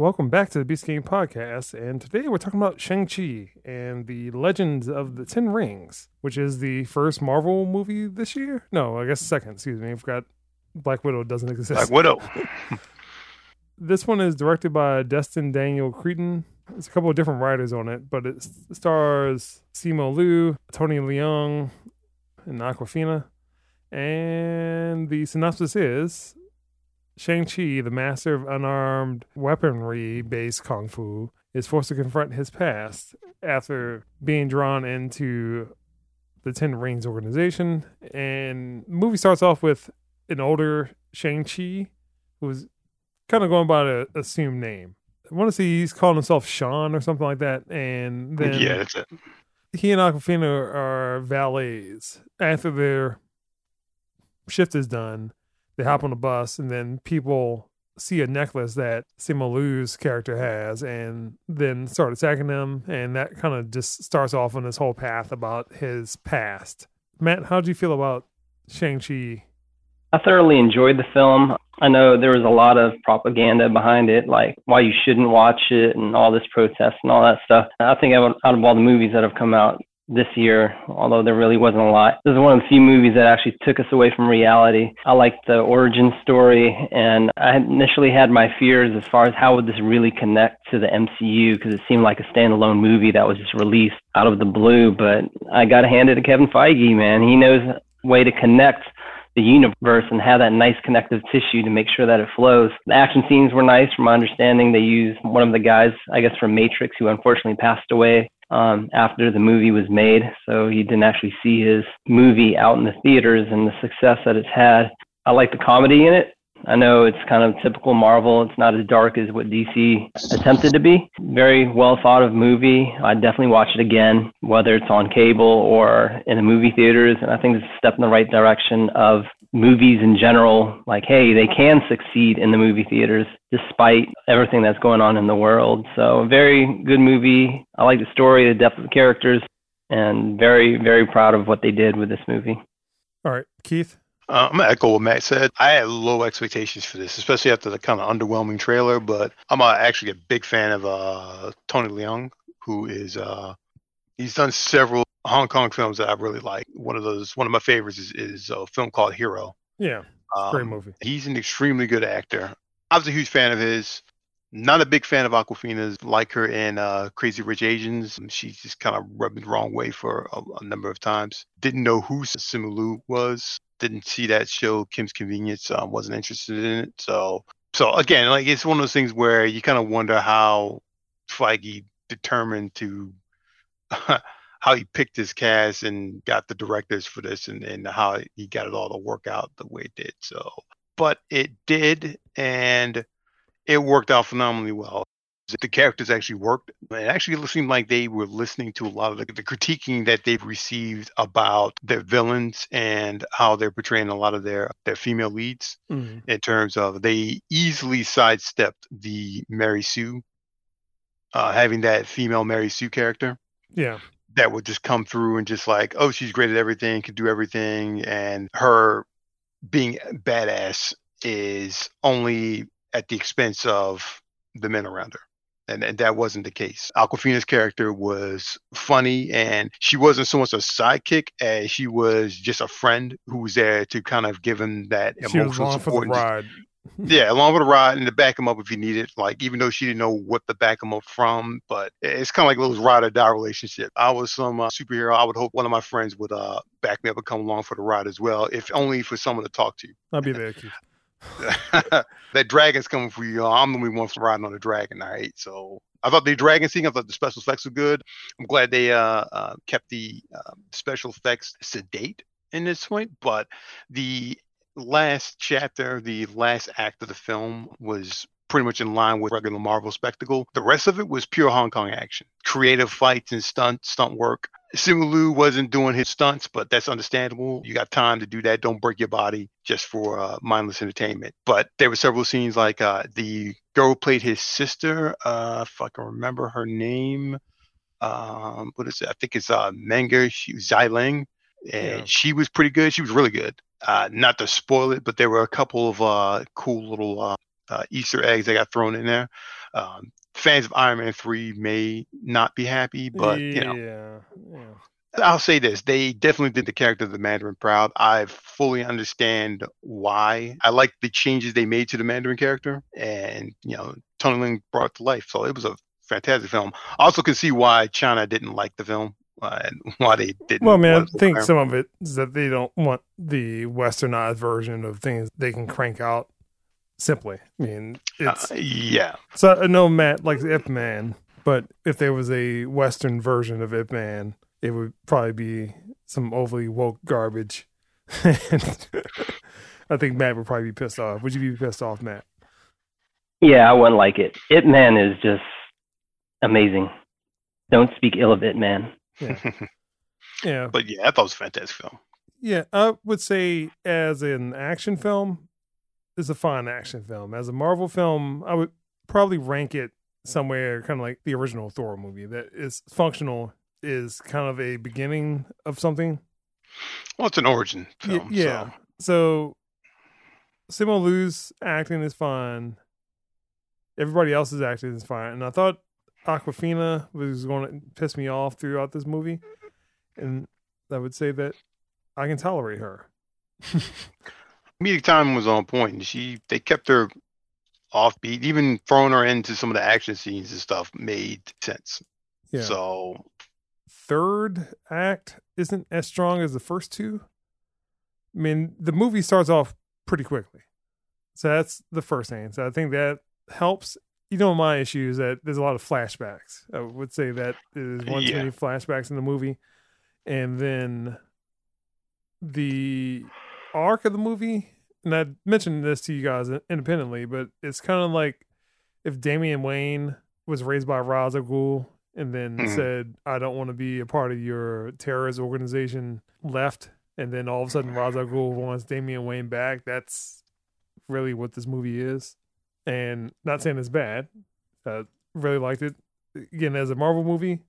Welcome back to the Beast Game Podcast, and today we're talking about Shang-Chi and the Legends of the Ten Rings, which is the first Marvel movie this year. No, I guess second, excuse me. I forgot Black Widow doesn't exist. Black Widow. this one is directed by Destin Daniel Cretton. There's a couple of different writers on it, but it stars Simu Liu, Tony Leung, and Awkwafina. And the synopsis is Shang-Chi, the master of unarmed weaponry based kung fu, is forced to confront his past after being drawn into the Ten Rings organization. And the movie starts off with an older Shang-Chi who's kind of going by an assumed name. I want to see he's calling himself Sean or something like that. And then yeah, that's it. he and Awkwafina are valets. After their shift is done, they hop on the bus, and then people see a necklace that Simu Liu's character has, and then start attacking them. And that kind of just starts off on this whole path about his past. Matt, how do you feel about Shang-Chi? I thoroughly enjoyed the film. I know there was a lot of propaganda behind it, like why you shouldn't watch it and all this protest and all that stuff. I think out of all the movies that have come out this year, although there really wasn't a lot. This is one of the few movies that actually took us away from reality. I liked the origin story, and I initially had my fears as far as how would this really connect to the MCU because it seemed like a standalone movie that was just released out of the blue. But I got to hand it to Kevin Feige, man. He knows a way to connect the universe and have that nice connective tissue to make sure that it flows. The action scenes were nice. From my understanding, they used one of the guys, I guess, from Matrix, who unfortunately passed away um, after the movie was made. So he didn't actually see his movie out in the theaters and the success that it's had. I like the comedy in it. I know it's kind of typical Marvel. It's not as dark as what DC attempted to be. Very well thought of movie. I'd definitely watch it again, whether it's on cable or in the movie theaters. And I think it's a step in the right direction of movies in general. Like, hey, they can succeed in the movie theaters despite everything that's going on in the world. So, very good movie. I like the story, the depth of the characters, and very, very proud of what they did with this movie. All right, Keith. Uh, I'm gonna echo what Matt said. I had low expectations for this, especially after the kind of underwhelming trailer. But I'm uh, actually a big fan of uh, Tony Leung, who is uh, he's done several Hong Kong films that I really like. One of those, one of my favorites is, is a film called Hero. Yeah, um, great movie. He's an extremely good actor. I was a huge fan of his. Not a big fan of Awkwafina's, like her in uh, Crazy Rich Asians. She's just kind of rubbed me the wrong way for a, a number of times. Didn't know who Simu Liu was didn't see that show Kim's Convenience. Um, wasn't interested in it. So so again, like it's one of those things where you kind of wonder how Feige determined to how he picked his cast and got the directors for this and, and how he got it all to work out the way it did. So but it did and it worked out phenomenally well the characters actually worked. It actually seemed like they were listening to a lot of the, the, critiquing that they've received about their villains and how they're portraying a lot of their their female leads mm-hmm. in terms of they easily sidestepped the Mary Sue, uh, having that female Mary Sue character. Yeah. That would just come through and just like, oh, she's great at everything, can do everything, and her being badass is only at the expense of the men around her and, and that wasn't the case. Awkwafina's character was funny, and she wasn't so much a sidekick as she was just a friend who was there to kind of give him that she emotional support. For the ride. yeah, along with the ride and to back him up if he needed. Like even though she didn't know what to back him up from, but it's kind of like those ride or die relationship. I was some uh, superhero. I would hope one of my friends would uh, back me up and come along for the ride as well, if only for someone to talk to. I'll be there, that dragon's coming for you. I'm the only one riding on the dragon. All right. So I thought the dragon scene, I thought the special effects were good. I'm glad they uh, uh, kept the uh, special effects sedate in this point. But the last chapter, the last act of the film was pretty much in line with regular Marvel spectacle. The rest of it was pure Hong Kong action, creative fights and stunt stunt work. Simu Liu wasn't doing his stunts, but that's understandable. You got time to do that. Don't break your body just for uh, mindless entertainment. But there were several scenes like uh, the girl played his sister, uh, if I can remember her name. Um, what is it? I think it's uh, was Xialing, and yeah. she was pretty good. She was really good. Uh, not to spoil it, but there were a couple of uh, cool little uh, uh, Easter eggs that got thrown in there. Um, fans of Iron Man 3 may not be happy, but you know, yeah, yeah. I'll say this: they definitely did the character of the Mandarin proud. I fully understand why. I like the changes they made to the Mandarin character, and you know, Tony Leung brought to life. So it was a fantastic film. I also can see why China didn't like the film uh, and why they didn't. Well, I mean, I think acquire- some of it is that they don't want the westernized version of things they can crank out simply. I mean, it's Uh, yeah, so I know Matt likes Ip Man, but if there was a western version of Ip Man, it would probably be some overly woke garbage. and I think Matt would probably be pissed off. Would you be pissed off, Matt? Yeah, I wouldn't like it. Ip Man is just amazing. Don't speak ill of Ip Man. Yeah, yeah. but yeah, I thought it was a fantastic film. Yeah, I would say as an action film, it's a fine action film. As a Marvel film, I would probably rank it somewhere kind of like the original Thor movie. That is functional, is kind of a beginning of something. Well, it's an origin Y- film. yeah. So, Simu Liu's acting is fine. Everybody else's acting is fine, and I thought Awkwafina was going to piss me off throughout this movie, and I would say that I can tolerate her. comedic timing was on point. and She they kept her offbeat. Even throwing her into some of the action scenes and stuff made sense. Yeah. So third act isn't as strong as the first two. I mean, the movie starts off pretty quickly. So that's the first thing. So I think that helps. You know, my issue is that there's a lot of flashbacks. I would say that there's one too Yeah. many flashbacks in the movie. And then the arc of the movie, and I mentioned this to you guys independently, but it's kind of like if Damian Wayne was raised by Ra's al Ghul and then Mhm. said, I don't want to be a part of your terrorist organization, left, and then all of a sudden Ra's al Ghul wants Damian Wayne back. That's really what this movie is. And not saying it's bad. I really liked it. Again, as a Marvel movie,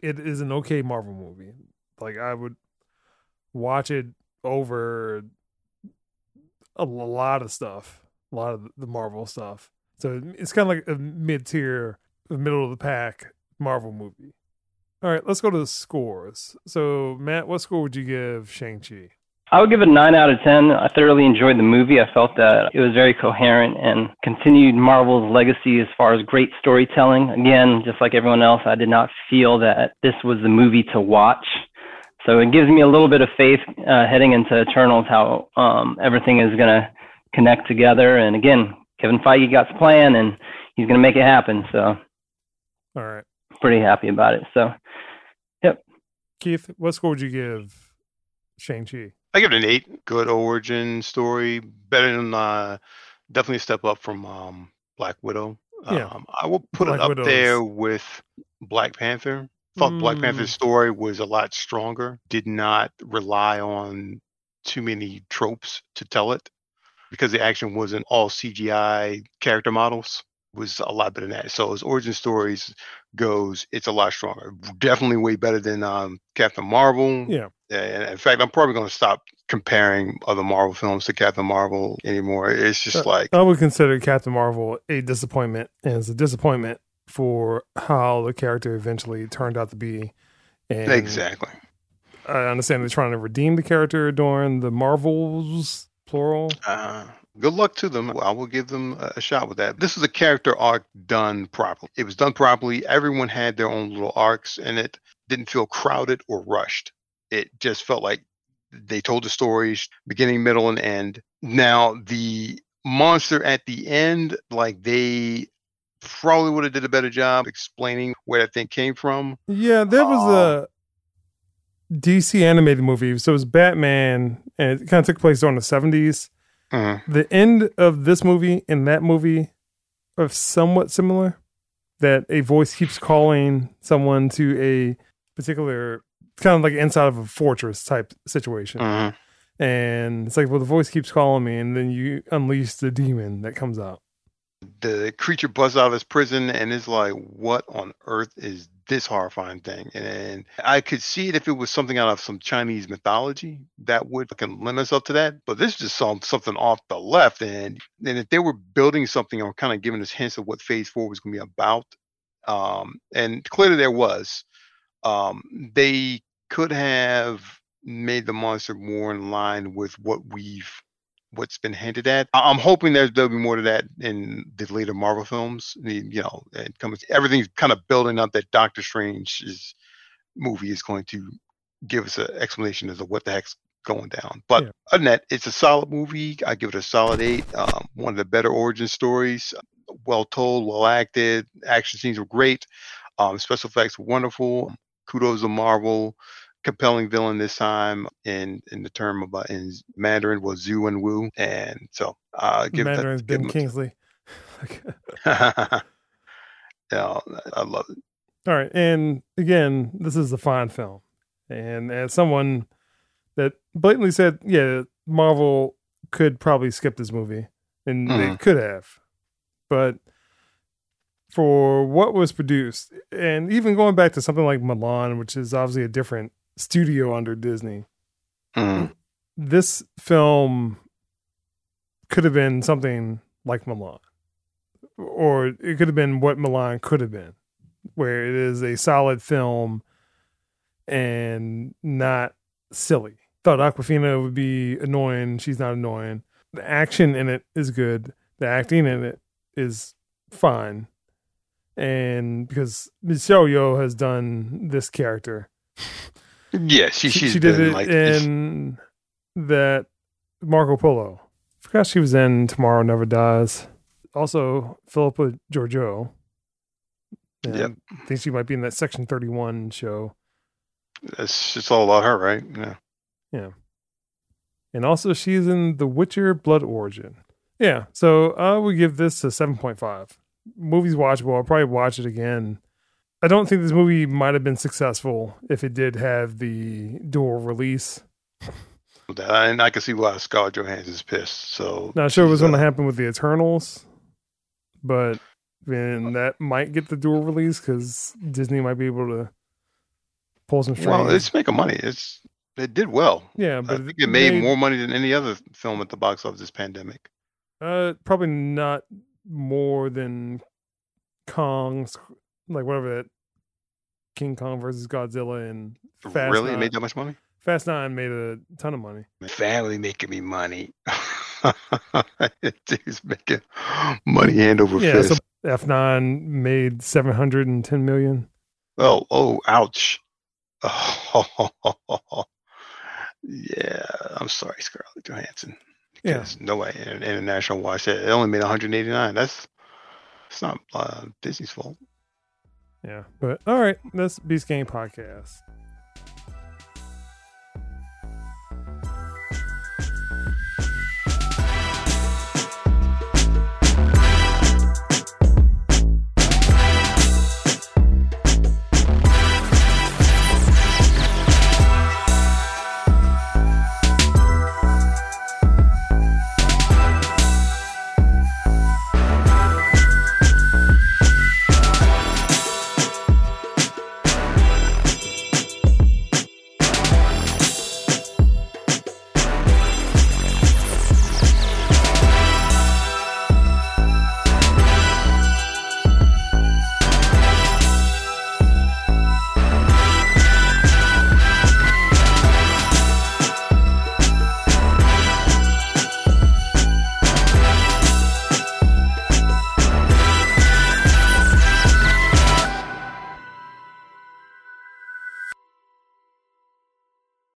it is an okay Marvel movie. Like I would watch it over a lot of stuff, a lot of the Marvel stuff. So it's kind of like a mid tier, middle of the pack Marvel movie. All right, let's go to the scores. So, Matt, what score would you give Shang-Chi? I would give it a 9 out of 10. I thoroughly enjoyed the movie. I felt that it was very coherent and continued Marvel's legacy as far as great storytelling. Again, just like everyone else, I did not feel that this was the movie to watch. So it gives me a little bit of faith uh, heading into Eternals how um, everything is going to connect together. And again, Kevin Feige got the plan and he's going to make it happen. So All right. pretty happy about it. So yep. Keith, what score would you give Shang-Chi? I give it an eight. Good origin story. Better than uh, definitely a step up from um, Black Widow. Yeah. Um, I will put Black it up Widow there with Black Panther. Thought Black Mm. Panther's story was a lot stronger. Did not rely on too many tropes to tell it because the action wasn't all CGI character models. Was a lot better than that. So as origin stories goes, it's a lot stronger. Definitely way better than um, Captain Marvel. Yeah. And in fact, I'm probably going to stop comparing other Marvel films to Captain Marvel anymore. It's just Uh, like I would consider Captain Marvel a disappointment, and it's a disappointment for how the character eventually turned out to be. And exactly. I understand they're trying to redeem the character during the Marvels, plural. Uh, good luck to them. I will give them a shot with that. This is a character arc done properly. It was done properly. Everyone had their own little arcs, and it didn't feel crowded or rushed. It just felt like they told the stories beginning, middle, and end. Now the monster at the end, like they probably would have did a better job explaining where that thing came from. Yeah, there was a um, DC animated movie. So it was Batman, and it kind of took place during the 70s. Uh, The end of this movie and that movie are somewhat similar. That a voice keeps calling someone to a particular kind of like inside of a fortress type situation. uh, And it's like, well, the voice keeps calling me, and then you unleash the demon that comes out. the creature busts out of his prison and is like, "What on earth is this horrifying thing. And I could see it if it was something out of some Chinese mythology that would can lend itself to that. But this just some something off the left. And and if they were building something or kind of giving us hints of what Phase Four was going to be about, um, and clearly there was, um, they could have made the monster more in line with what we've what's been hinted at. I'm hoping there's there'll be more to that in the later Marvel films. The, you know, it comes everything's kind of building up that Doctor Strange's movie is going to give us an explanation as to what the heck's going down. But yeah. other than that, it's a solid movie. I give it a solid eight. Um, one of the better origin stories. Well told, well acted. Action scenes were great. Um, special effects were wonderful. Kudos to Marvel compelling villain this time in in the term about in Mandarin was Xu Wenwu, and so uh, give Mandarin's that, Ben Kingsley. yeah, I love it. All right, and again, this is a fine film, and as someone that blatantly said, yeah, Marvel could probably skip this movie, and mm. they could have, but for what was produced, and even going back to something like Mulan, which is obviously a different studio under Disney. Mm. This film could have been something like Mulan, or it could have been what Mulan could have been, where it is a solid film and not silly. Thought Awkwafina would be annoying. She's not annoying. The action in it is good. The acting in it is fine. And because Michelle Yeoh has done this character yeah, she she, she did it like in that Marco Polo. I Forgot she was in Tomorrow Never Dies. Also, Philippa Georgiou. Yeah, I think she might be in that Section Thirty One show. It's it's all about her, right? Yeah. Yeah. And also, she's in The Witcher: Blood Origin. Yeah, so I would give this a seven point five. Movie's watchable. I'll probably watch it again I don't think this movie might have been successful if it did have the dual release. And I can see why Scarlett Johansson's pissed. So not sure what's uh, going to happen with the Eternals, but then that might get the dual release because Disney might be able to pull some strings. Well, it's making money. It's it did well. Yeah, but I think it made, made more money than any other film at the box office this pandemic. Uh, probably not more than Kong's like whatever that King Kong versus Godzilla and Fast really Nine. made that much money. Fast Nine made a ton of money. My family making me money. He's making money hand over yeah, fist. So F nine made seven hundred and ten million. Oh, oh, ouch! Oh, yeah, I'm sorry, Scarlett Johansson. Yeah, no way. International watch it only made 189. That's it's not uh, Disney's fault. Yeah. But all right, that's Beast Gang Podcast.